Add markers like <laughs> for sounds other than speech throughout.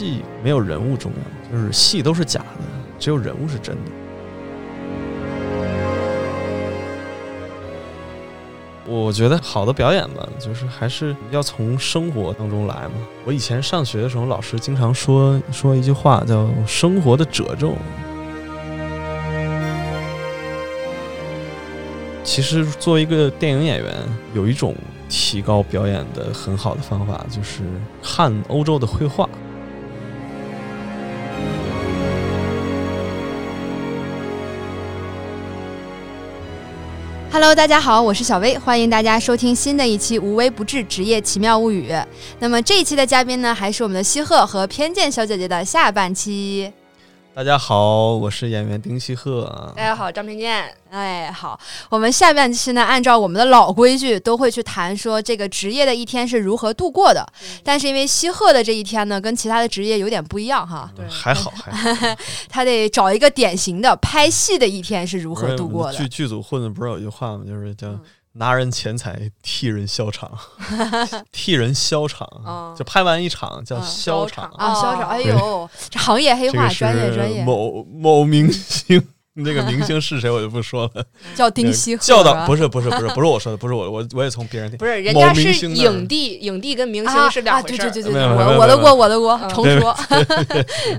戏没有人物重要，就是戏都是假的，只有人物是真的。我觉得好的表演吧，就是还是要从生活当中来嘛。我以前上学的时候，老师经常说说一句话，叫“生活的褶皱”。其实，作为一个电影演员，有一种提高表演的很好的方法，就是看欧洲的绘画。Hello，大家好，我是小薇，欢迎大家收听新的一期《无微不至职业奇妙物语》。那么这一期的嘉宾呢，还是我们的西鹤和偏见小姐姐的下半期。大家好，我是演员丁西鹤。大家好，张平健。哎，好，我们下半期呢，按照我们的老规矩，都会去谈说这个职业的一天是如何度过的。但是因为西鹤的这一天呢，跟其他的职业有点不一样哈。对，还好，还好。<laughs> 他得找一个典型的拍戏的一天是如何度过的。剧剧组混的不是有句话吗？就是叫。拿人钱财替人消场，<laughs> 替人消场，就拍完一场叫消场啊，消场。哎呦，这行业黑话，专业专业。某某明星，<laughs> 那个明星是谁我就不说了。<laughs> 叫丁西鹤，叫的不是不是不是不是我说的，不是我我我也从别人听。不是人家是影帝，影帝跟明星是两回事。对对对对，我我的锅我的锅，重说。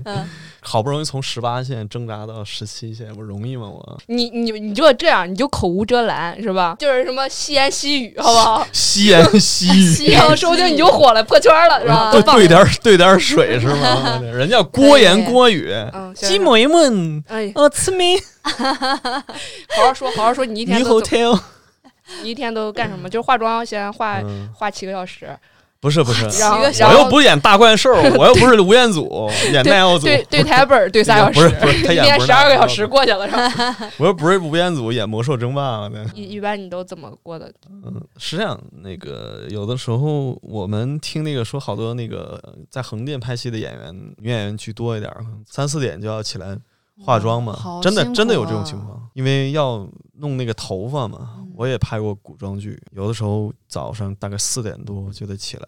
嗯。好不容易从十八线挣扎到十七线，不容易吗？我你你你就这样，你就口无遮拦是吧？就是什么细言细语，好不好？细言细语，<laughs> 说不定你就火了，破圈了是吧？<laughs> 兑点兑点水是吗？<laughs> 人家郭言郭语，寂寞一闷，哎，呃，慈眉，好好说，好好说，你一天都你一天都干什么？就是化妆，先化化七个小时。不是不是，<laughs> 我又不演大怪兽，<laughs> 我又不是吴彦祖演奈奥祖，对对台本对仨小时，不是不是，他演十二个小时过去了是吧？<laughs> 我又不是吴彦祖演魔兽争霸的。一一般你都怎么过的？嗯，是这样，那个有的时候我们听那个说，好多那个在横店拍戏的演员，女演员居多一点，三四点就要起来化妆嘛，真的真的有这种情况，因为要弄那个头发嘛。我也拍过古装剧，有的时候早上大概四点多就得起来。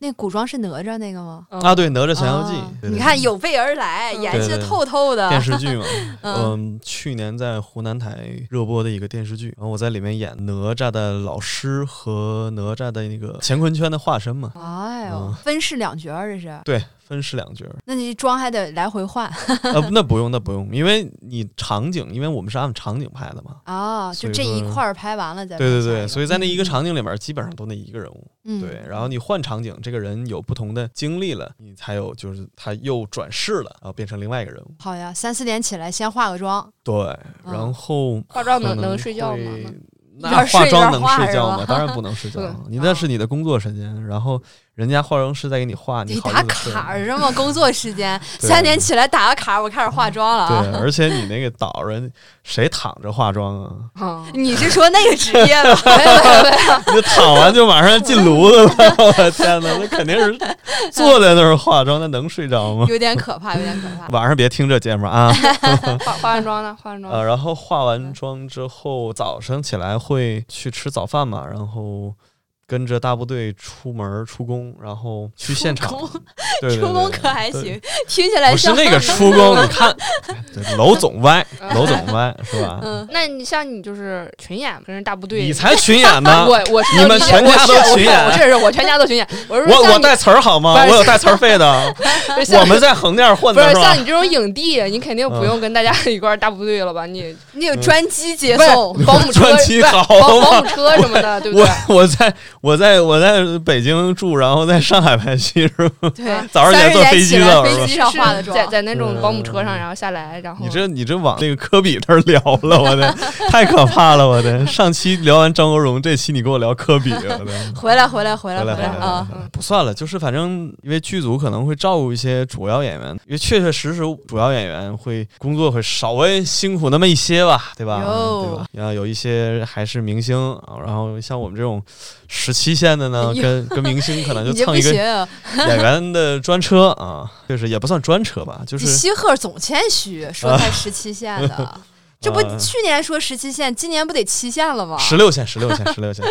那古装是哪吒那个吗？啊，对，《哪吒降妖记》。你看有备而来，演戏透透的。电视剧嘛，<laughs> 嗯，去年在湖南台热播的一个电视剧，然后我在里面演哪吒的老师和哪吒的那个乾坤圈的化身嘛。哎呦，分饰两角这是。对。分饰两角儿，那你妆还得来回换？呃，那不用，那不用，因为你场景，因为我们是按场景拍的嘛。啊，就这一块儿拍完了再。对对对，所以在那一个场景里面，基本上都那一个人物。嗯。对，然后你换场景，这个人有不同的经历了，你才有就是他又转世了，然后变成另外一个人物。好呀，三四点起来先化个妆。对，然后化妆能能睡觉吗？那化妆能睡觉吗？当然不能睡觉，你那是你的工作时间，然后。人家化妆师在给你画，你打卡是吗？工作时间 <laughs> 三点起来打个卡，我开始化妆了。对，而且你那个导人谁躺着化妆啊？<laughs> 你是说那个职业吗？<laughs> 你躺完就马上进炉子了，我的天哪，那肯定是坐在那儿化妆，那能睡着吗？有点可怕，有点可怕。晚上别听这节目啊！化化完妆呢？化完妆呃，然后化完妆之后，早上起来会去吃早饭嘛，然后。跟着大部队出门出工，然后去现场。出工可还行，听起来不是那个出工。<laughs> 你看，楼总歪，楼总歪，是吧？嗯，那你像你就是群演，跟着大部队，你才群演呢。<laughs> 我我你们全家都群演，我这是我全家都群演。我我我带词儿好吗？我有带词儿费的。<laughs> 我们在横店混的是像你这种影帝，你肯定不用跟大家一块大部队了吧？你你有专机接送，保姆车，保保姆车什么的，对不对？我我在。我在我在北京住，然后在上海拍戏，是吧？对，<laughs> 早上起来坐飞机的，飞机上化的妆，在在那种保姆车上，然后下来，然后你这你这往那个科比那儿聊了，我的 <laughs> 太可怕了，我的上期聊完张国荣，这期你给我聊科比，我的回来回来回来回来啊！不算了，就是反正因为剧组可能会照顾一些主要演员，因为确确实实主要演员会工作会稍微辛苦那么一些吧，对吧？对吧？然后有一些还是明星，然后像我们这种。十七线的呢，<laughs> 跟跟明星可能就蹭一个 <laughs> 演员的专车啊，就是也不算专车吧，就是西鹤总谦虚，说他十七线的，<laughs> 这不去年说十七线，今年不得七线了吗？十六线，十六线，<laughs> 十六线。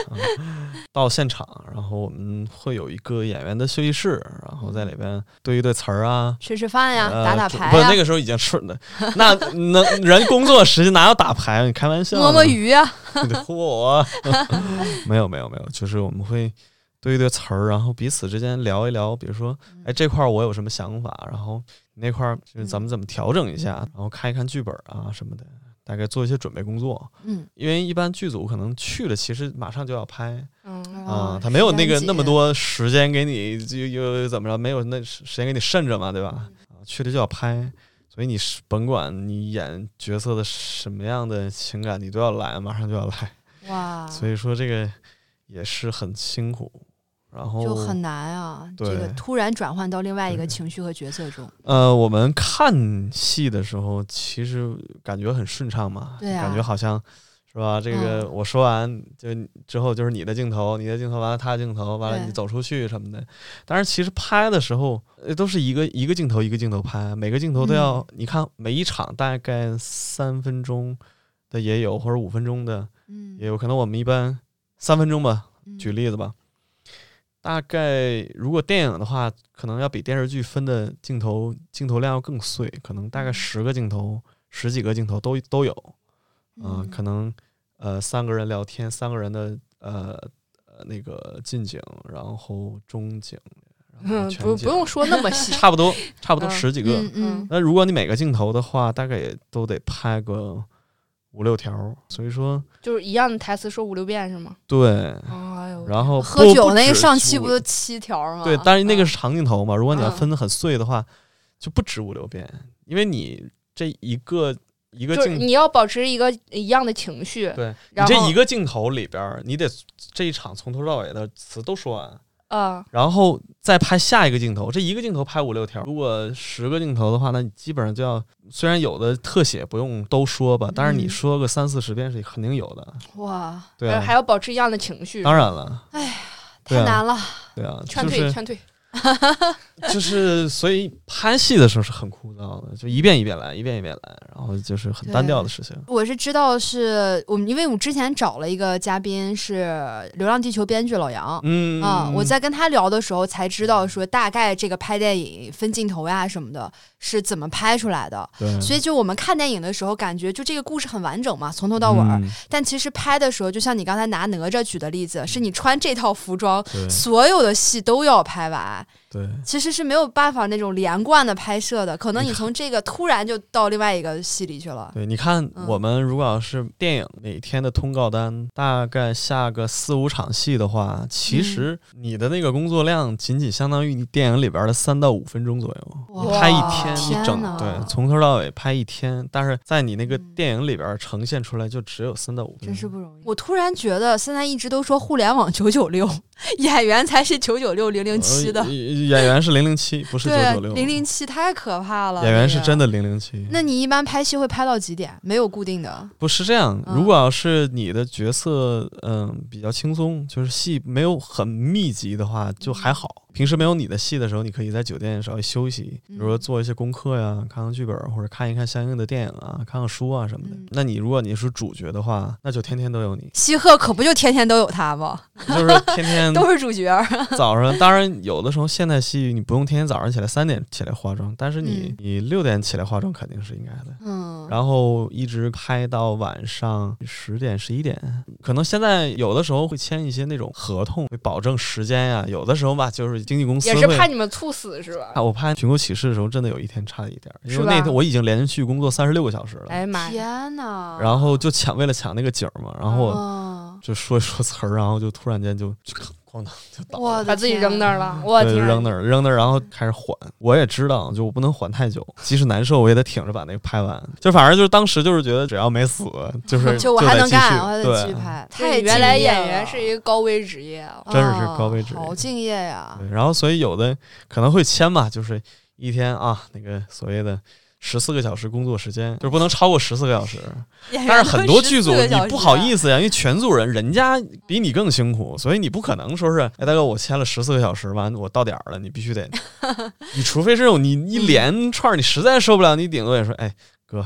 到现场，然后我们会有一个演员的休息室，然后在里边对一对词儿啊，吃吃饭呀，打打牌。不，那个时候已经吃了，<laughs> 那能人工作时间哪有打牌？你开玩笑？摸摸鱼啊？<laughs> 嚯！没有，没有，没有，就是我们会对一对词儿，然后彼此之间聊一聊，比如说，哎，这块我有什么想法，然后那块就是咱们怎么调整一下，然后看一看剧本啊什么的。大概做一些准备工作，嗯，因为一般剧组可能去了，其实马上就要拍，嗯。啊，他没有那个那么多时间给你，就又怎么着，没有那时间给你慎着嘛，对吧？啊，去了就要拍，所以你是甭管你演角色的什么样的情感，你都要来，马上就要来，哇，所以说这个也是很辛苦。然后就很难啊，这个突然转换到另外一个情绪和角色中。呃，我们看戏的时候，其实感觉很顺畅嘛，对感觉好像是吧？这个我说完就之后就是你的镜头，你的镜头完了，他的镜头完了，你走出去什么的。但是其实拍的时候都是一个一个镜头一个镜头拍，每个镜头都要你看每一场大概三分钟的也有，或者五分钟的也有可能。我们一般三分钟吧，举例子吧。大概如果电影的话，可能要比电视剧分的镜头镜头量要更碎，可能大概十个镜头、十几个镜头都都有。嗯，可能呃三个人聊天，三个人的呃呃那个近景，然后中景，嗯，不不用说那么细，<laughs> 差不多差不多十几个。嗯，那如果你每个镜头的话，大概也都得拍个。五六条，所以说就是一样的台词说五六遍是吗？对，哎呦，然后喝酒那个上期不就七条吗？对，但是那个是长镜头嘛，如果你要分的很碎的话，就不止五六遍，因为你这一个一个镜，你要保持一个一样的情绪，对，你这一个镜头里边，你得这一场从头到尾的词都说完。啊，然后再拍下一个镜头，这一个镜头拍五六条。如果十个镜头的话，那你基本上就要，虽然有的特写不用都说吧，但是你说个三四十遍是肯定有的。哇，对，还要保持一样的情绪。当然了，哎呀，太难了。对啊，劝退，劝退。<laughs> 就是，所以拍戏的时候是很枯燥的，就一遍一遍来，一遍一遍来，然后就是很单调的事情。我是知道是我们，因为我们之前找了一个嘉宾是《流浪地球》编剧老杨，嗯啊，我在跟他聊的时候才知道说大概这个拍电影分镜头呀什么的是怎么拍出来的。对，所以就我们看电影的时候感觉就这个故事很完整嘛，从头到尾。但其实拍的时候，就像你刚才拿哪吒举的例子，是你穿这套服装，所有的戏都要拍完。对，其实是没有办法那种连贯的拍摄的，可能你从这个突然就到另外一个戏里去了。对，你看我们如果要是电影每天的通告单大概下个四五场戏的话，其实你的那个工作量仅仅相当于你电影里边的三到五分钟左右，拍一天你整对从头到尾拍一天，但是在你那个电影里边呈现出来就只有三到五分钟，真是不容易。我突然觉得现在一直都说互联网九九六。<laughs> 演员才是九九六零零七的，演员是零零七，不是九九六。零零七太可怕了。演员是真的零零七。那你一般拍戏会拍到几点？没有固定的。不是这样，如果要是你的角色嗯比较轻松，就是戏没有很密集的话，就还好。平时没有你的戏的时候，你可以在酒店稍微休息，比如说做一些功课呀，看看剧本或者看一看相应的电影啊，看看书啊什么的。那你如果你是主角的话，那就天天都有你。西鹤可不就天天都有他吗？就是天天 <laughs> 都是主角。早上当然有的时候现代戏你不用天天早上起来三点起来化妆，但是你你六点起来化妆肯定是应该的。嗯。然后一直拍到晚上十点十一点，可能现在有的时候会签一些那种合同，会保证时间呀。有的时候吧，就是。经纪公司也是怕你们猝死是吧？啊，我拍《寻狗启事》的时候，真的有一天差一点，因为那天我已经连续工作三十六个小时了。哎妈！天呐！然后就抢，为了抢那个景嘛，然后就说一说词儿，然后就突然间就就哐当就倒了，把自己扔那儿了。我天！扔那儿，扔那儿，然后开始缓。我也知道，就我不能缓太久，即使难受，我也得挺着把那个拍完。就反正就是当时就是觉得，只要没死，就是 <laughs> 就我还能干，我还得继续拍。太原来演员是一个高危职业啊，真的是高危职业，好敬业呀。然后所以有的可能会签吧，就是一天啊，那个所谓的。十四个小时工作时间就是不能超过十四个小时，<laughs> 但是很多剧组你不好意思呀，因为全组人人家比你更辛苦，所以你不可能说是哎大哥我签了十四个小时完我到点儿了你必须得，<laughs> 你除非这种你一连串你实在受不了你顶多也说哎哥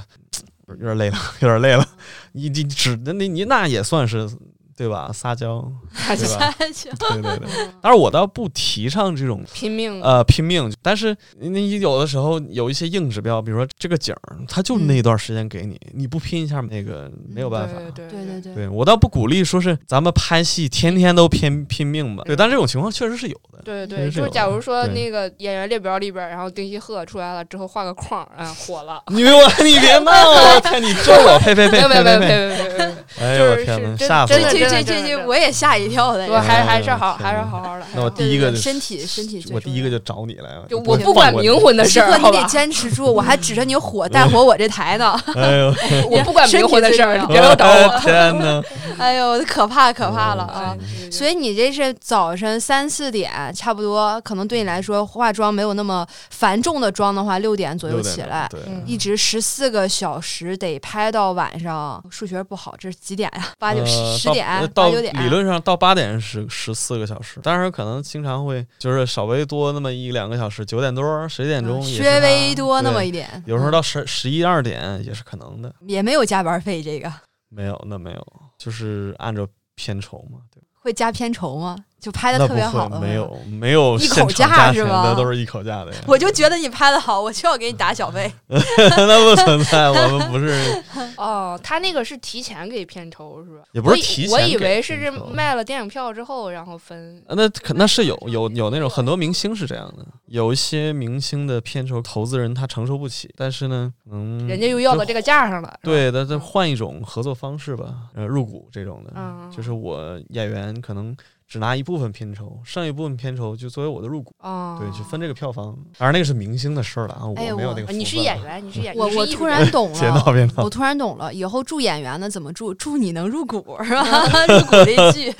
有点累了，有点累了。你你只那你你那也算是。对吧？撒娇，对吧？对对对。当然，我倒不提倡这种拼命，呃，拼命。但是你有的时候有一些硬指标，比如说这个景儿，它就那一段时间给你，你不拼一下，那个没有办法。对对对对。对我倒不鼓励说是咱们拍戏天天都拼拼命吧。对，但这种情况确实是有的。对对，就是假如说那个演员列表里边，然后丁西鹤出来了之后画个框，啊，火了。你 <laughs> 我你别闹！我天，你咒我！呸呸呸！<laughs> 呸呸呸呸呸呸！哎呦我天哪，吓死我！这这这这我也吓一跳的。我还还是好，还是好好的。那我第一个身体身体，我第一个就找你来了。就我不管冥婚的 <laughs> 事儿，你得坚持住。我还指着你火 <laughs> 带火我这台呢。<laughs> 哎呦，我不管冥婚的事儿，你别来找我。天哪！哎呦，可怕可怕了啊！所以你这是早晨三四点，差不多，可能对你来说化妆没有那么繁重的妆的话，六点左右起来，一直十四个小时得拍到晚上。数学不好，这是几点呀？八九十十点，到。理论上到八点是十四个小时，但是可能经常会就是稍微多那么一两个小时，九点多十点钟，稍微多那么一点。有时候到十十一二点也是可能的，也没有加班费这个。没有，那没有，就是按照片酬嘛，对。会加片酬吗？就拍的特别好，没有没有一口价是吗？都是一口价的呀。我就觉得你拍的好，我就要给你打小费。<laughs> 那不存在，我们不是。<laughs> 哦，他那个是提前给片酬是吧？也不是提前，我以为是这卖了电影票之后然后分。那那是有有有那种很多明星是这样的，有一些明星的片酬投资人他承受不起，但是呢，嗯，人家又要到这个价上了。对，那再换一种合作方式吧，呃，入股这种的，就是我演员可能。只拿一部分片酬，剩一部分片酬就作为我的入股，对，就分这个票房。当然那个是明星的事儿了啊，我没有那个。你是演员，你是演 <laughs> 员，我我突然懂了，<laughs> 我突然懂了，以后祝演员呢怎么祝？祝你能入股是吧？<laughs> 入股这句，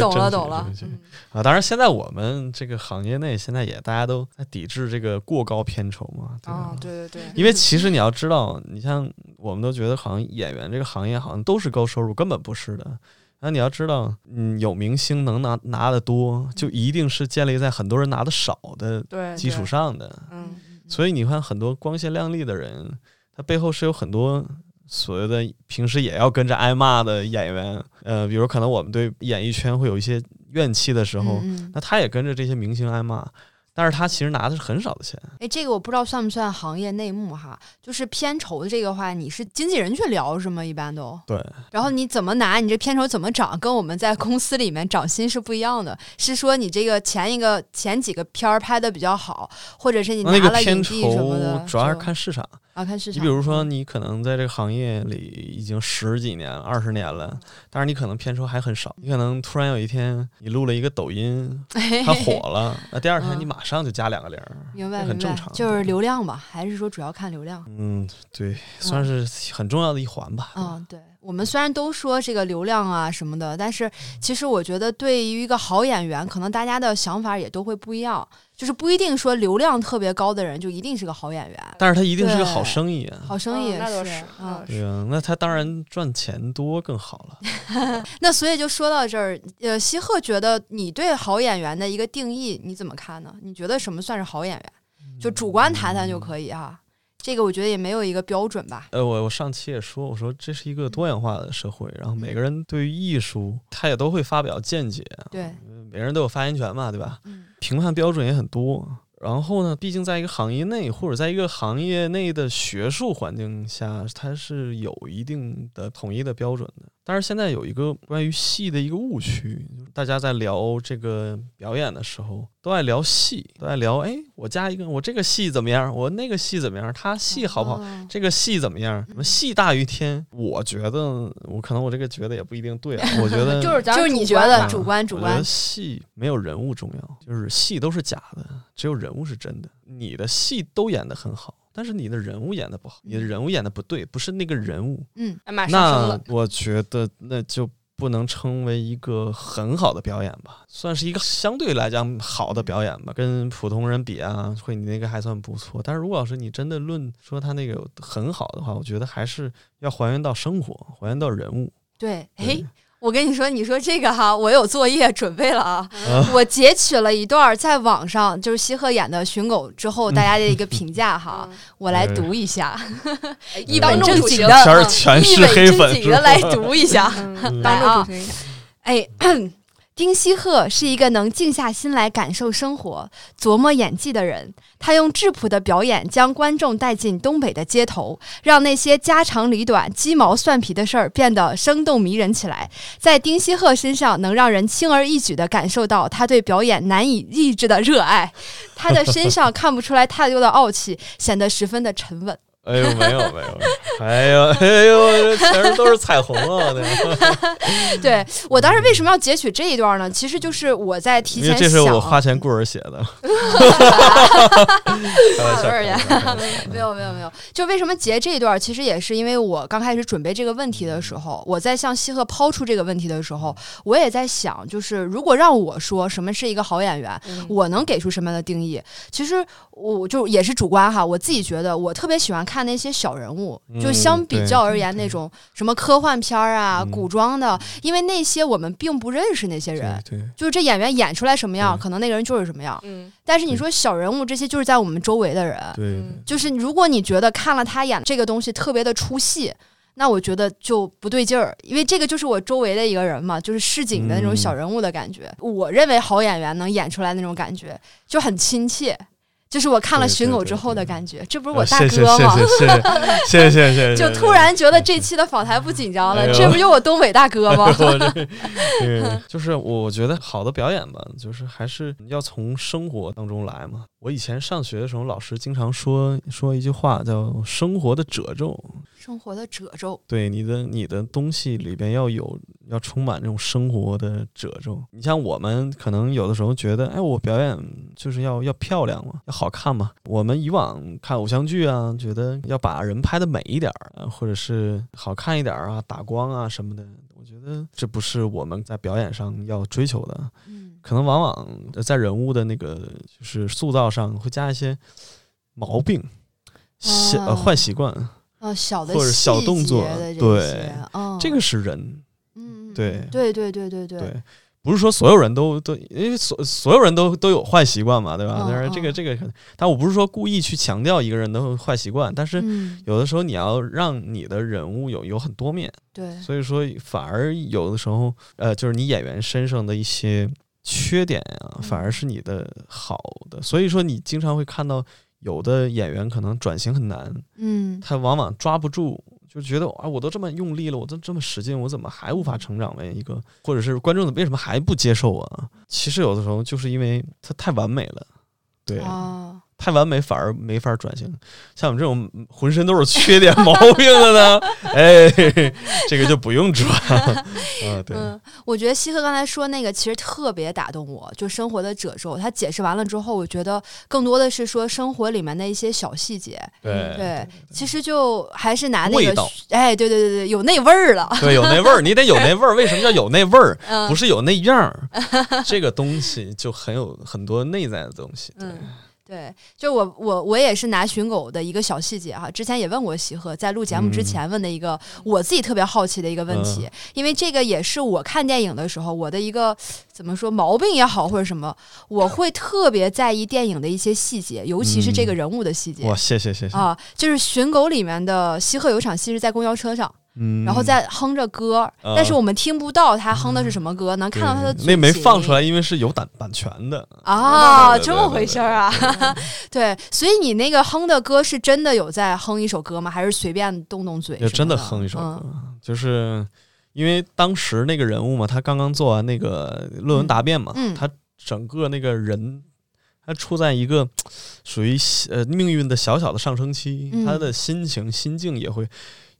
懂了懂了。啊，当然现在我们这个行业内现在也大家都在抵制这个过高片酬嘛，对吧？对对对。因为其实你要知道，你像我们都觉得好像演员这个行业好像都是高收入，根本不是的。那你要知道，嗯，有明星能拿拿的多，就一定是建立在很多人拿的少的基础上的。嗯，所以你看，很多光鲜亮丽的人，他背后是有很多所谓的平时也要跟着挨骂的演员。呃，比如可能我们对演艺圈会有一些怨气的时候，那他也跟着这些明星挨骂。但是他其实拿的是很少的钱。哎，这个我不知道算不算行业内幕哈？就是片酬的这个话，你是经纪人去聊是吗？一般都对。然后你怎么拿？你这片酬怎么涨？跟我们在公司里面涨薪是不一样的。是说你这个前一个前几个片儿拍的比较好，或者是你拿了影帝什么的，主要是看市场。啊，看市场。你比如说，你可能在这个行业里已经十几年、二十年了，但是你可能片酬还很少。你可能突然有一天，你录了一个抖音，<laughs> 它火了，那第二天你马上就加两个零，明白很正常，就是流量吧？还是说主要看流量？嗯，对，算是很重要的一环吧。嗯，对。我们虽然都说这个流量啊什么的，但是其实我觉得，对于一个好演员，可能大家的想法也都会不一样。就是不一定说流量特别高的人就一定是个好演员，但是他一定是个好生意啊！好生意那都是啊，对啊，那他当然赚钱多更好了。<laughs> 那所以就说到这儿，呃，西鹤觉得你对好演员的一个定义你怎么看呢？你觉得什么算是好演员？就主观谈谈就可以哈。这个我觉得也没有一个标准吧。呃，我我上期也说，我说这是一个多元化的社会，然后每个人对于艺术，他也都会发表见解。对，每个人都有发言权嘛，对吧？评判标准也很多。然后呢，毕竟在一个行业内，或者在一个行业内的学术环境下，它是有一定的统一的标准的。但是现在有一个关于戏的一个误区，大家在聊这个表演的时候，都爱聊戏，都爱聊，哎，我加一个，我这个戏怎么样？我那个戏怎么样？他戏好不好？这个戏怎么样？什么戏大于天？我觉得，我可能我这个觉得也不一定对啊。<laughs> 我觉得就是就是你觉得主观主观，戏没有人物重要，就是戏都是假的，只有人物是真的。你的戏都演得很好。但是你的人物演的不好，你的人物演的不对，不是那个人物。嗯，那我觉得那就不能称为一个很好的表演吧，算是一个相对来讲好的表演吧。跟普通人比啊，会你那个还算不错。但是如果要是你真的论说他那个很好的话，我觉得还是要还原到生活，还原到人物。对，哎。我跟你说，你说这个哈，我有作业准备了啊。我截取了一段在网上，就是西鹤演的《寻狗》之后大家的一个评价哈，我来读一下，<laughs> 一本正经的，一本正经的来读一下，<laughs> 来啊，哎。丁西鹤是一个能静下心来感受生活、琢磨演技的人。他用质朴的表演将观众带进东北的街头，让那些家长里短、鸡毛蒜皮的事儿变得生动迷人起来。在丁西鹤身上，能让人轻而易举地感受到他对表演难以抑制的热爱。他的身上看不出来太多的傲气，显得十分的沉稳。哎呦，没有没有，哎呦哎呦，全是都是彩虹啊！<laughs> 对我当时为什么要截取这一段呢？其实就是我在提前，这是我花钱雇人写的。没有没有没有，就为什么截这一段？其实也是因为我刚开始准备这个问题的时候，我在向西鹤抛出这个问题的时候，我也在想，就是如果让我说什么是一个好演员，我能给出什么样的定义？其实我就也是主观哈，我自己觉得我特别喜欢看。看那些小人物，就相比较而言，那种什么科幻片啊、古装的，因为那些我们并不认识那些人，就是这演员演出来什么样，可能那个人就是什么样。嗯，但是你说小人物这些，就是在我们周围的人，对，就是如果你觉得看了他演这个东西特别的出戏，那我觉得就不对劲儿，因为这个就是我周围的一个人嘛，就是市井的那种小人物的感觉。我认为好演员能演出来那种感觉，就很亲切。就是我看了《寻狗》之后的感觉，这不是我大哥吗？谢谢谢谢谢谢，<laughs> 就突然觉得这期的访谈不紧张了，这不就我东北大哥吗？<laughs> <laughs> 就是我觉得好的表演吧，就是还是要从生活当中来嘛。我以前上学的时候，老师经常说说一句话，叫“生活的褶皱”。生活的褶皱，对你的你的东西里边要有要充满这种生活的褶皱。你像我们可能有的时候觉得，哎，我表演就是要要漂亮嘛，要好看嘛。我们以往看偶像剧啊，觉得要把人拍的美一点儿，或者是好看一点啊，打光啊什么的。我觉得这不是我们在表演上要追求的。嗯，可能往往在人物的那个就是塑造上会加一些毛病、小呃坏习惯。哦，小的或者小动作，对，嗯，这个是人，嗯，对，对对对对对，不是说所有人都都，因为所所有人都都有坏习惯嘛，对吧？但是这个这个，但我不是说故意去强调一个人的坏习惯，但是有的时候你要让你的人物有有很多面，对，所以说反而有的时候，呃，就是你演员身上的一些缺点啊，反而是你的好的，所以说你经常会看到。有的演员可能转型很难，嗯，他往往抓不住，就觉得啊，我都这么用力了，我都这么使劲，我怎么还无法成长为一个，或者是观众为什么还不接受啊？其实有的时候就是因为他太完美了，对。太完美反而没法转型，像我们这种浑身都是缺点毛病的呢，<laughs> 哎，这个就不用转。嗯，<laughs> 对，我觉得西哥刚才说那个其实特别打动我，就生活的褶皱。他解释完了之后，我觉得更多的是说生活里面的一些小细节。对对，其实就还是拿那个，哎，对对对对，有那味儿了。对，有那味儿，你得有那味儿。为什么叫有那味儿？不是有那样儿，这个东西就很有很多内在的东西。对。对，就我我我也是拿寻狗的一个小细节哈，之前也问过喜鹤，在录节目之前问的一个我自己特别好奇的一个问题，因为这个也是我看电影的时候我的一个怎么说毛病也好或者什么，我会特别在意电影的一些细节，尤其是这个人物的细节。哇，谢谢谢谢啊！就是寻狗里面的西鹤有场戏是在公交车上。嗯，然后再哼着歌，但是我们听不到他哼的是什么歌，能看到他的那没放出来，因为是有版版权的啊，这么回事儿啊？<laughs> 对，所以你那个哼的歌是真的有在哼一首歌吗？还是随便动动嘴？真的哼一首歌，就是因为当时那个人物嘛，他刚刚做完那个论文答辩嘛，他整个那个人他处在一个 <tsk> 属于呃命运的小小的上升期，他的心情心境也会。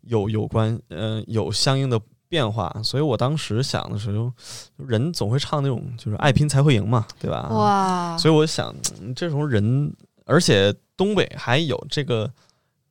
有有关，嗯，有相应的变化，所以我当时想的时候，人总会唱那种，就是爱拼才会赢嘛，对吧？哇！所以我想，这种人，而且东北还有这个，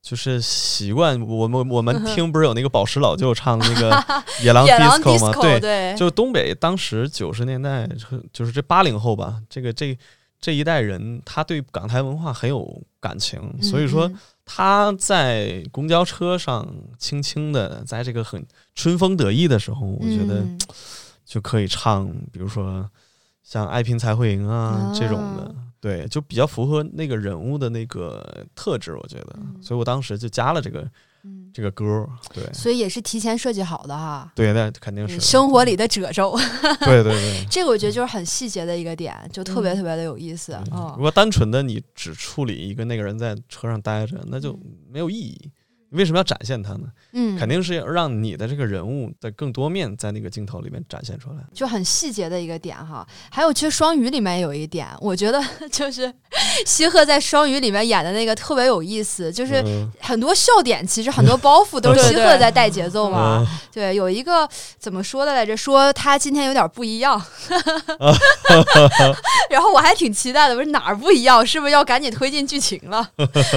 就是习惯，我们我们听不是有那个宝石老舅唱的那个 <laughs> 野狼 disco 吗？对，就东北当时九十年代，就是这八零后吧，这个这这一代人，他对港台文化很有感情，所以说。他在公交车上轻轻的，在这个很春风得意的时候，我觉得就可以唱，比如说像《爱拼才会赢》啊这种的，对，就比较符合那个人物的那个特质，我觉得，所以我当时就加了这个。这个歌对，所以也是提前设计好的哈。对，那肯定是生活里的褶皱。<laughs> 对对对，这个我觉得就是很细节的一个点，就特别特别的有意思。嗯，如果单纯的你只处理一个那个人在车上待着，那就没有意义。为什么要展现他呢？嗯，肯定是要让你的这个人物的更多面在那个镜头里面展现出来，就很细节的一个点哈。还有，其实双鱼里面有一点，我觉得 <laughs> 就是 <laughs> 西鹤在双鱼里面演的那个特别有意思，就是很多笑点，其实很多包袱都是 <laughs> 西鹤在带节奏嘛。对，有一个怎么说的来着？说他今天有点不一样，然后我还挺期待的，不是哪儿不一样？是不是要赶紧推进剧情了？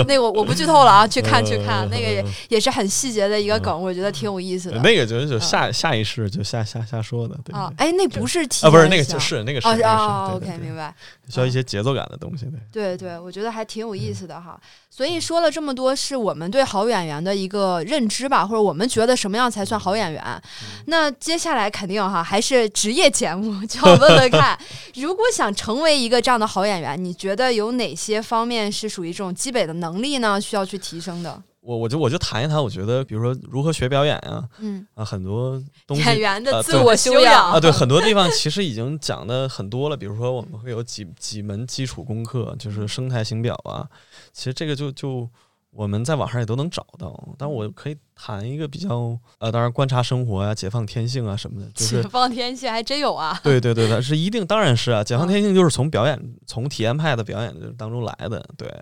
那个我不剧透了啊，去看去看那个。也是很细节的一个梗，我觉得挺有意思的。那个就是就下下意识就瞎瞎瞎说的，对啊，哎，那不是啊，不是那个就是那个是啊，OK，明白。需要一些节奏感的东西，对对，我觉得还挺有意思的哈。所以说了这么多，是我们对好演员的一个认知吧，或者我们觉得什么样才算好演员？那接下来肯定哈，还是职业节目，就要问问看，<laughs> 如果想成为一个这样的好演员，你觉得有哪些方面是属于这种基本的能力呢？需要去提升的？我我就我就谈一谈，我觉得比如说如何学表演呀，嗯啊很多东西演员的自我修养啊，对很多地方其实已经讲的很多了。比如说我们会有几几门基础功课，就是生态型表啊，其实这个就就我们在网上也都能找到。但我可以谈一个比较呃，当然观察生活啊，解放天性啊什么的。解放天性还真有啊！对对对，的是一定当然是啊，解放天性就是从表演从体验派的表演当中来的，对。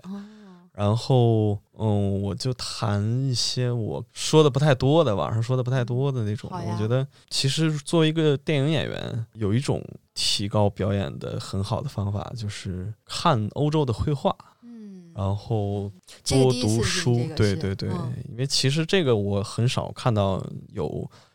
然后，嗯，我就谈一些我说的不太多的，网上说的不太多的那种。我觉得，其实作为一个电影演员，有一种提高表演的很好的方法，就是看欧洲的绘画。嗯，然后多读书。对对对，因为其实这个我很少看到有，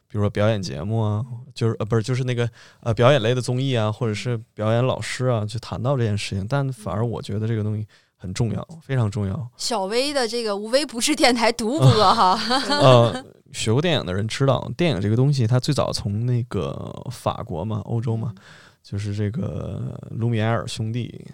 比如说表演节目啊，就是呃不是就是那个呃表演类的综艺啊，或者是表演老师啊，去谈到这件事情。但反而我觉得这个东西。很重要，非常重要。小薇的这个无微不至电台独播 <laughs> 哈。呃，学过电影的人知道，电影这个东西，它最早从那个法国嘛，欧洲嘛。就是这个卢米埃尔兄弟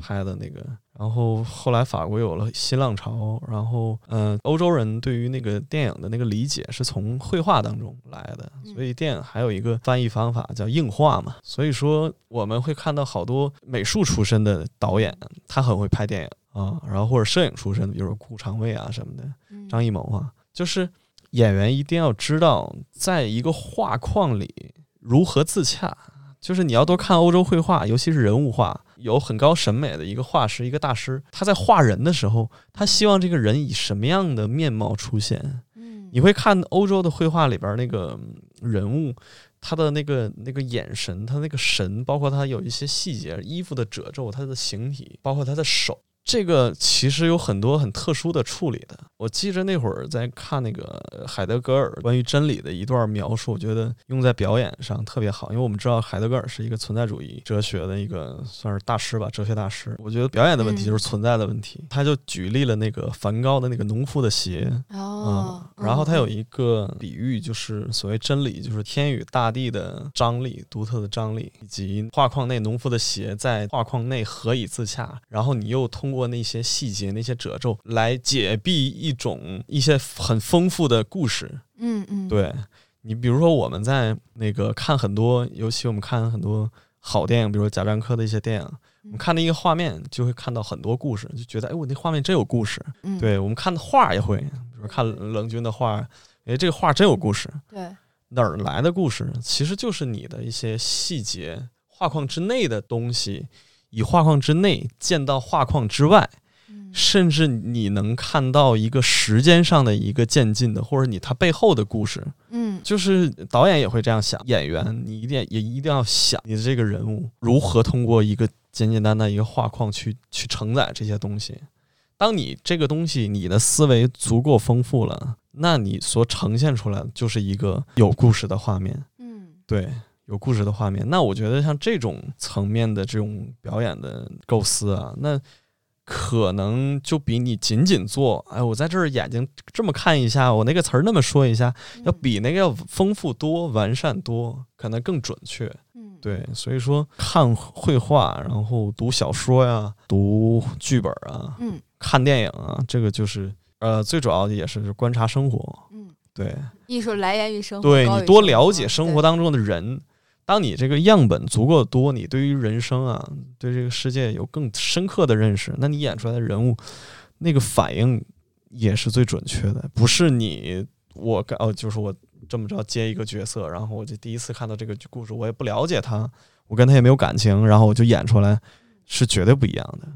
拍的那个，然后后来法国有了新浪潮，然后嗯，欧洲人对于那个电影的那个理解是从绘画当中来的，所以电影还有一个翻译方法叫硬画嘛。所以说我们会看到好多美术出身的导演，他很会拍电影啊，然后或者摄影出身的，比如说顾长卫啊什么的，张艺谋啊，就是演员一定要知道，在一个画框里如何自洽。就是你要多看欧洲绘画，尤其是人物画，有很高审美的一个画师，一个大师，他在画人的时候，他希望这个人以什么样的面貌出现？嗯，你会看欧洲的绘画里边那个人物，他的那个那个眼神，他那个神，包括他有一些细节，衣服的褶皱，他的形体，包括他的手。这个其实有很多很特殊的处理的。我记着那会儿在看那个海德格尔关于真理的一段描述，我觉得用在表演上特别好，因为我们知道海德格尔是一个存在主义哲学的一个算是大师吧，哲学大师。我觉得表演的问题就是存在的问题。他就举例了那个梵高的那个农夫的鞋，嗯，然后他有一个比喻，就是所谓真理，就是天与大地的张力，独特的张力，以及画框内农夫的鞋在画框内何以自洽，然后你又通过。过那些细节、那些褶皱来解闭一种一些很丰富的故事。嗯嗯，对你，比如说我们在那个看很多，尤其我们看很多好电影，比如说贾樟柯的一些电影，我们看那一个画面就会看到很多故事，就觉得哎，我那画面真有故事。嗯，对我们看的画也会，比如看冷军的画，哎，这个画真有故事。对，哪儿来的故事？其实就是你的一些细节，画框之内的东西。以画框之内见到画框之外，甚至你能看到一个时间上的一个渐进的，或者你它背后的故事。嗯，就是导演也会这样想，演员你一定也一定要想你的这个人物如何通过一个简简单单一个画框去去承载这些东西。当你这个东西你的思维足够丰富了，那你所呈现出来的就是一个有故事的画面。嗯，对。有故事的画面，那我觉得像这种层面的这种表演的构思啊，那可能就比你仅仅做，哎，我在这儿眼睛这么看一下，我那个词儿那么说一下，要比那个要丰富多、完善多，可能更准确。嗯，对，所以说看绘画，然后读小说呀，读剧本啊，嗯，看电影啊，这个就是呃，最主要的也是观察生活。嗯，对，艺术来源于生活，对你多了解生活当中的人。当你这个样本足够多，你对于人生啊，对这个世界有更深刻的认识，那你演出来的人物，那个反应也是最准确的。不是你我哦，就是我这么着接一个角色，然后我就第一次看到这个故事，我也不了解他，我跟他也没有感情，然后我就演出来，是绝对不一样的。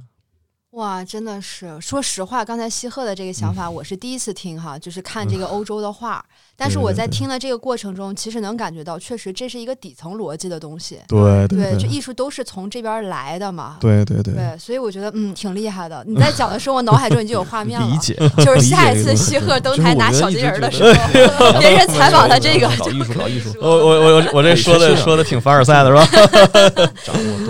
哇，真的是，说实话，刚才西鹤的这个想法，我是第一次听哈，就是看这个欧洲的画。<laughs> 但是我在听的这个过程中，其实能感觉到，确实这是一个底层逻辑的东西。对对，就艺术都是从这边来的嘛。对对对。对，所以我觉得嗯挺厉害的。你在讲的时候，我脑海中已经有画面了。<laughs> 理解。就是下一次西鹤登台拿小金人的时候，<laughs> 别人采访他这个。搞艺术，搞艺术。我我我我这说的说的挺凡尔赛的是吧？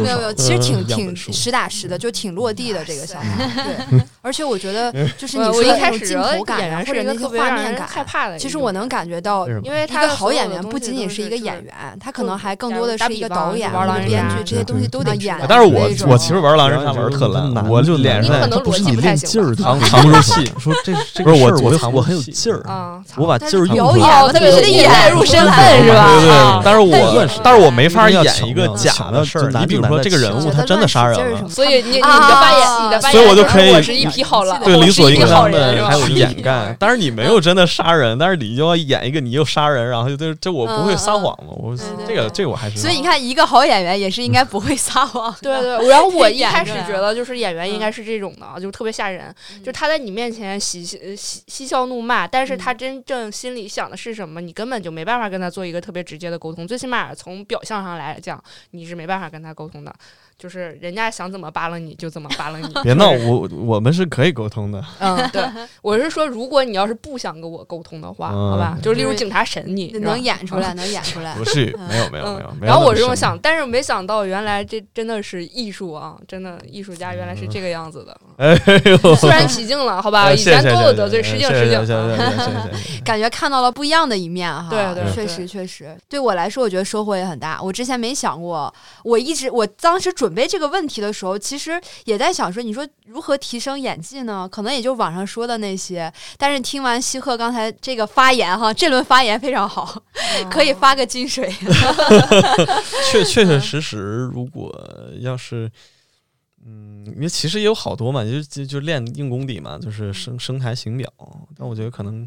没有没有，其实挺挺实打实的，就挺落地的这个想法。对。<laughs> 而且我觉得，就是你说那种镜头感或者那个画面感，害怕的。其实我能感觉到，因为一个好演员不仅仅是一个演员，他可能还更多的是一个导演、编剧，这些东西都得演。但是我我其实玩狼人杀玩特烂，我就脸上不是你练劲儿藏藏不住气。<laughs> 说这这不是我我我很有劲儿啊，我把劲儿用出来。特别是演入身份是吧？对对。但是我但是我没法演一个假的事儿。你比如说这个人物他真的杀人了，所以你你的扮演你的所以我就可以是一匹好狼，对理所应当的还有掩盖。但是你没有真的杀人，但是你就要演一个你又杀人，然后就这我不会撒谎嘛。我这个这个我还是。所以你看，一个好演员也是应该不会撒谎。对对。然后我一开始觉得就是演员应该是这种的，就特别吓人。就他在你面前嬉嬉嬉笑怒骂，但是他真正心里想的是什么，你根本就没办法跟他做一个特别直接的沟通。最起码从表象上来讲，你是没办法跟他沟通的。就是人家想怎么扒拉你就怎么扒拉你。别闹，我我们是可以沟通的。嗯，对，我是说，如果你要是不想跟我沟通的话，好吧，就是例如警察审你，能演出来，能演出来。<laughs> 不是，没有，没有，没有。然后我这么想，但是没想到，原来这真的是艺术啊！真的，艺术家原来是这个样子的。<laughs> 哎呦，肃然起敬了，好吧？以前多有得罪，失敬失敬。感觉看到了不一样的一面哈。对对，确实确实，对我来说，我觉得收获也很大。我之前没想过，我一直我当时准备这个问题的。时候，其实也在想说，你说如何提升演技呢？可能也就网上说的那些。但是听完西鹤刚才这个发言，哈，<laughs> 这轮发言非常好，可以发个金水。<laughs> 确确确实实，如果要是，嗯，因为其实也有好多嘛，就就就练硬功底嘛，就是声声台形表。但我觉得可能，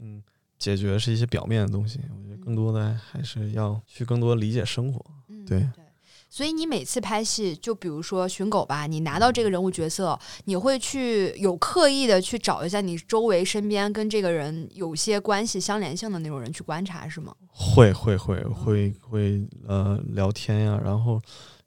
嗯，解决是一些表面的东西。我觉得更多的还是要去更多理解生活。对。所以你每次拍戏，就比如说寻狗吧，你拿到这个人物角色，你会去有刻意的去找一下你周围身边跟这个人有些关系相连性的那种人去观察，是吗？会会会会会呃聊天呀，然后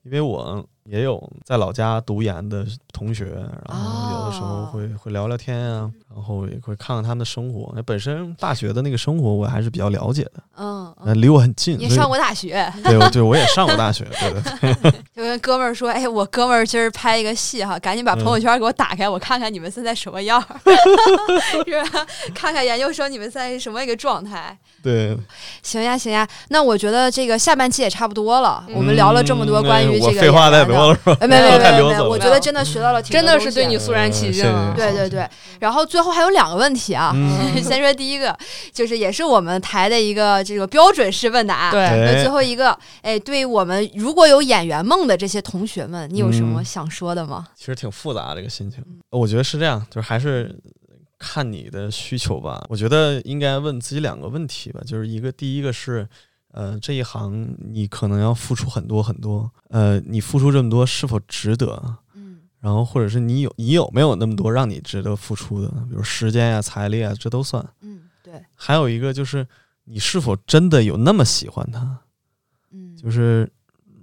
因为我。也有在老家读研的同学，然后有的时候会会聊聊天啊，然后也会看看他们的生活。那本身大学的那个生活我还是比较了解的，嗯，离我很近。你上过大学？对，对，我也上过大学。对对。<laughs> 就跟哥们儿说，哎，我哥们儿今儿拍一个戏哈，赶紧把朋友圈给我打开，我看看你们现在什么样，<laughs> 是吧？看看研究生你们在什么一个状态？对。行呀，行呀，那我觉得这个下半期也差不多了，我们聊了这么多关于这个。废话太多。没没没没没，我觉得真的学到了，真的是对你肃然起敬。对对对，然后最后还有两个问题啊，<laughs> 先说第一个，就是也是我们台的一个这个标准式问答。对，那最后一个，哎，对于我们如果有演员梦的这些同学们，你有什么想说的吗？其实挺复杂这个心情，我觉得是这样，就是还是看你的需求吧。我觉得应该问自己两个问题吧，就是一个，第一个是。呃，这一行你可能要付出很多很多，呃，你付出这么多是否值得？嗯，然后或者是你有你有没有那么多让你值得付出的，比如时间呀、财力啊，这都算。嗯，对。还有一个就是你是否真的有那么喜欢他？嗯，就是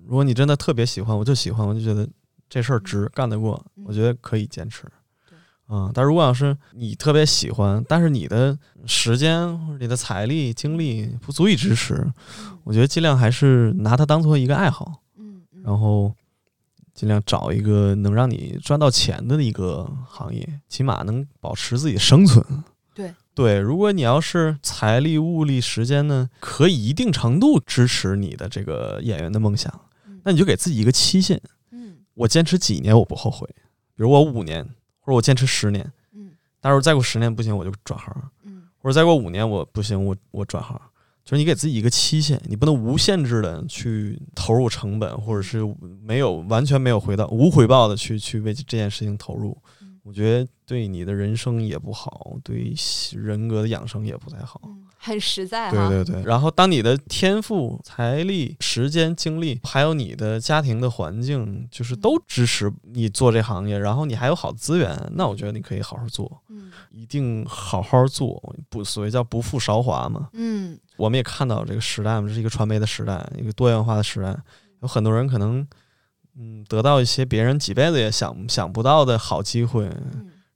如果你真的特别喜欢，我就喜欢，我就觉得这事儿值，干得过，我觉得可以坚持。啊，但如果要是你特别喜欢，但是你的时间或者你的财力精力不足以支持，我觉得尽量还是拿它当做一个爱好，嗯，然后尽量找一个能让你赚到钱的一个行业，起码能保持自己生存。对对，如果你要是财力、物力、时间呢，可以一定程度支持你的这个演员的梦想，那你就给自己一个期限。嗯，我坚持几年我不后悔，比如我五年，或者我坚持十年。嗯，但是再过十年不行，我就转行。嗯，或者再过五年我不行，我我转行。就是你给自己一个期限，你不能无限制的去投入成本，或者是没有完全没有回到无回报的去去为这件事情投入。我觉得对你的人生也不好，对人格的养生也不太好。很实在，对对对。然后，当你的天赋、财力、时间、精力，还有你的家庭的环境，就是都支持你做这行业，然后你还有好资源，那我觉得你可以好好做。嗯，一定好好做，不所谓叫不负韶华嘛。嗯，我们也看到这个时代嘛，这是一个传媒的时代，一个多元化的时代，有很多人可能嗯得到一些别人几辈子也想想不到的好机会，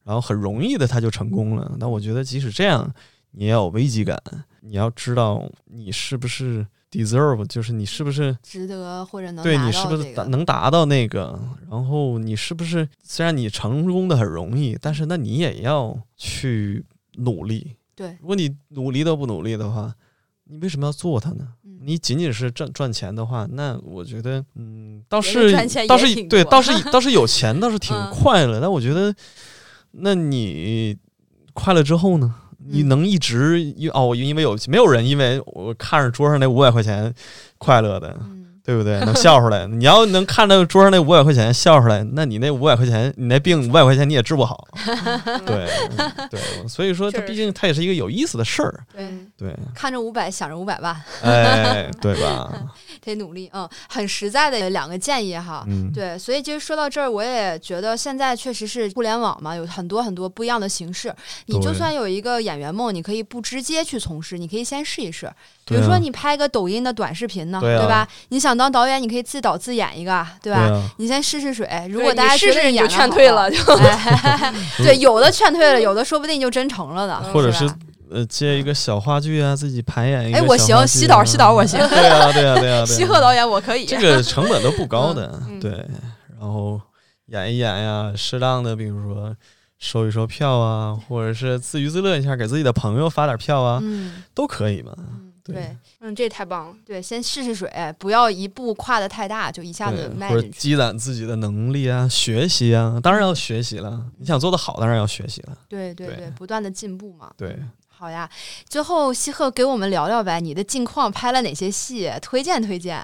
然后很容易的他就成功了。但我觉得即使这样。你要有危机感，你要知道你是不是 deserve，就是你是不是值得或者能对你是不是能达到那个，然后你是不是虽然你成功的很容易，但是那你也要去努力。对，如果你努力都不努力的话，你为什么要做它呢？你仅仅是赚赚钱的话，那我觉得，嗯，倒是倒是对，倒是倒是有钱倒是挺快乐，但我觉得，那你快乐之后呢？你能一直因哦，因为有没有人因为我看着桌上那五百块钱快乐的，对不对？能笑出来。<laughs> 你要能看着桌上那五百块钱笑出来，那你那五百块钱，你那病五百块钱你也治不好。<laughs> 对对，所以说它毕竟它也是一个有意思的事儿。对对，看着五百想着五百万，哎，对吧？得努力，嗯，很实在的两个建议哈。嗯，对，所以其实说到这儿，我也觉得现在确实是互联网嘛，有很多很多不一样的形式。你就算有一个演员梦，你可以不直接去从事，你可以先试一试。比如说你拍个抖音的短视频呢，对吧？你想当导演，你可以自导自演一个，对吧？你先试试水。如果大家试试你就劝退了，<laughs> 就对，有的劝退了，有的说不定就真成了呢，或者是。呃，接一个小话剧啊，自己排演一个。哎，我行，西导西导我行。对啊，对啊，对啊。<laughs> 西鹤导演我可以。这个成本都不高的，对。然后演一演呀，适当的，比如说收一收票啊，或者是自娱自乐一下，给自己的朋友发点票啊，都可以嘛。对，嗯，这太棒了。对，先试试水，不要一步跨的太大，就一下子迈或者积攒自己的能力啊，学习啊，当然要学习了。你想做的好，当然要学习了。对对对，不断的进步嘛。对。好呀，最后西鹤给我们聊聊呗，你的近况拍了哪些戏？推荐推荐，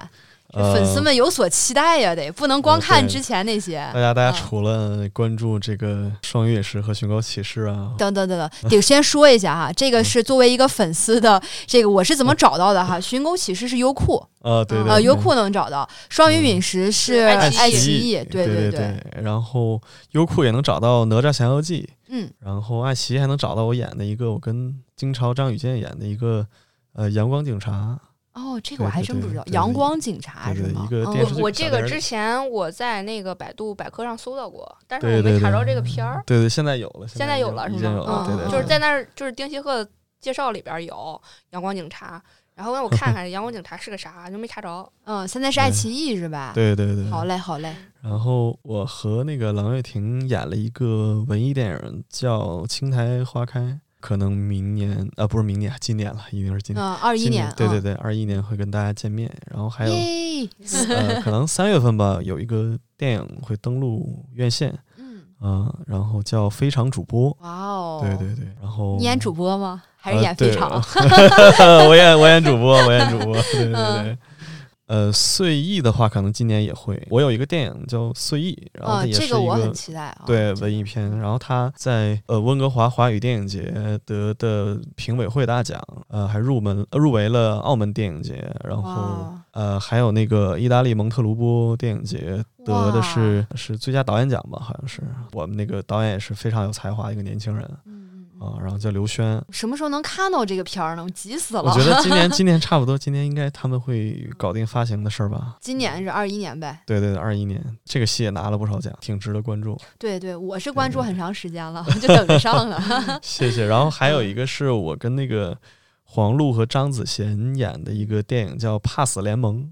粉丝们有所期待呀，得不能光看之前那些。大家大家除了关注这个双鱼陨石和寻狗启事啊，等等等等，得先说一下哈，这个是作为一个粉丝的，这个我是怎么找到的哈？寻狗启事是优酷。呃，对对，优酷能找到，双鱼陨石是爱奇艺，对对对。然后优酷也能找到《哪吒降妖记》，嗯，然后爱奇艺还能找到我演的一个，我跟金朝、张雨健演的一个，呃，阳光警察。哦，这个我还真不知道，阳光警察是吗？我我这个之前我在那个百度百科上搜到过，但是我没查着这个片儿。对对，现在有了，现在有了是吗？对对，就是在那儿，就是丁西鹤介绍里边有阳光警察。然后让我看看《<laughs> 阳光警察》是个啥，就没查着。嗯，现在是爱奇艺是吧？对对对。好嘞，好嘞。然后我和那个郎月婷演了一个文艺电影，叫《青苔花开》，可能明年啊，不是明年，今年了，一定是今年。嗯，二一年。对对对，二一年会跟大家见面。然后还有，呃，<laughs> 可能三月份吧，有一个电影会登陆院线。嗯。啊，然后叫《非常主播》。哇哦。对对对，然后。你演主播吗？还是演非常，<laughs> 我演我演主播，我演主播，对对对。呃，碎意的话，可能今年也会。我有一个电影叫《碎意》，然后也是一个对文艺片。然后他在呃温哥华华语电影节得的评委会大奖，呃，还入门入围了澳门电影节。然后呃，还有那个意大利蒙特卢波电影节得的是是最佳导演奖吧？好像是。我们那个导演也是非常有才华一个年轻人。啊，然后叫刘轩，什么时候能看到这个片儿呢？我急死了！我觉得今年 <laughs> 今年差不多，今年应该他们会搞定发行的事儿吧？今年是二一年呗？对对对，二一年这个戏也拿了不少奖，挺值得关注。对对，我是关注很长时间了，<laughs> 就等着上了。<laughs> 谢谢。然后还有一个是我跟那个黄璐和张子贤演的一个电影，叫《怕死联盟》。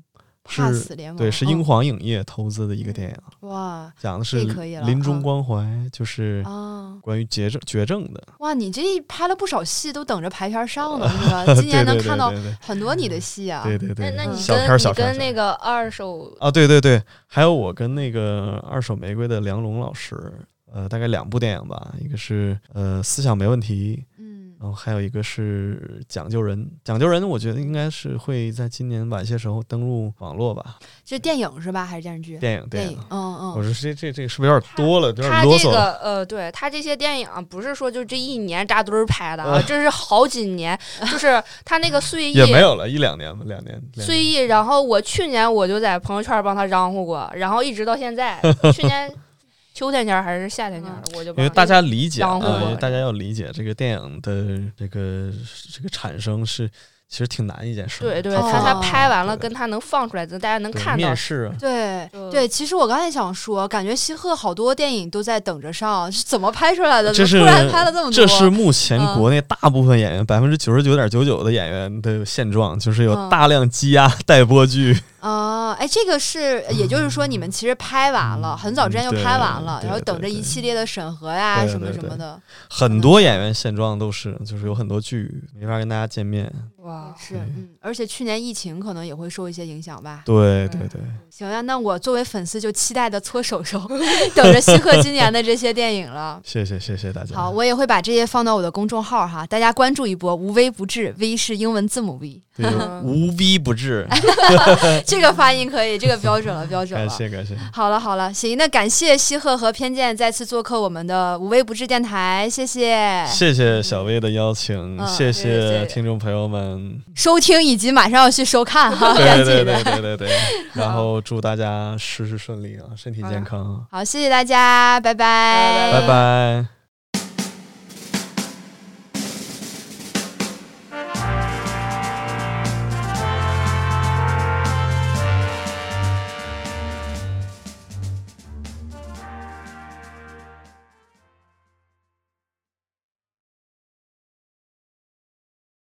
是，对，是英皇影业投资的一个电影。哇，讲的是临终关怀，就是关于绝症绝症的。哇，你这拍了不少戏，都等着排片上呢，是吧？<laughs> 今年能看到很多你的戏啊。对对对，那你小片小跟那个二手啊，对对对，还有我跟那个二手玫瑰的梁龙老师，呃，大概两部电影吧，一个是呃思想没问题。然后还有一个是讲究人，讲究人，我觉得应该是会在今年晚些时候登陆网络吧。这电影是吧？还是电视剧？电影，电影。嗯嗯。我说这这这是不是有点多了？有点啰嗦。他这个呃，对他这些电影不是说就这一年扎堆儿拍的啊，这是好几年，就是他那个 <laughs> 岁亿也没有了一两年吧，两年。岁亿，然后我去年我就在朋友圈帮他嚷呼过，然后一直到现在，<laughs> 去年。秋天前还是夏天前，我就因为大家理解啊，因为大家要理解这个电影的这个这个产生是。其实挺难一件事。对对，他他拍完了，跟他能放出来的，大家能看到。面试。对对，其实我刚才想说，感觉西鹤好多电影都在等着上，是怎么拍出来的？这是突然拍了这么多。这是目前国内大部分演员百分之九十九点九九的演员的现状，就是有大量积压待播剧。啊，哎，这个是，也就是说，你们其实拍完了，很早之前就拍完了，然后等着一系列的审核呀，什么什么的。很多演员现状都是，就是有很多剧没法跟大家见面。哇，是，嗯，而且去年疫情可能也会受一些影响吧。对对对。行呀，那我作为粉丝就期待的搓手手，<laughs> 等着西鹤今年的这些电影了。<laughs> 谢谢谢谢大家。好，我也会把这些放到我的公众号哈，大家关注一波，无微不至，V 是英文字母 V，无微不至。<laughs> 这个发音可以，这个标准了，标准了。感谢感谢。好了好了，行，那感谢西鹤和偏见再次做客我们的无微不至电台，谢谢。谢谢小薇的邀请，谢谢听众朋友们收听以及马上要去收看 <laughs> 哈，对对对对对对，<laughs> 然后。祝大家事事顺利啊，身体健康。好，谢谢大家，拜拜，拜拜。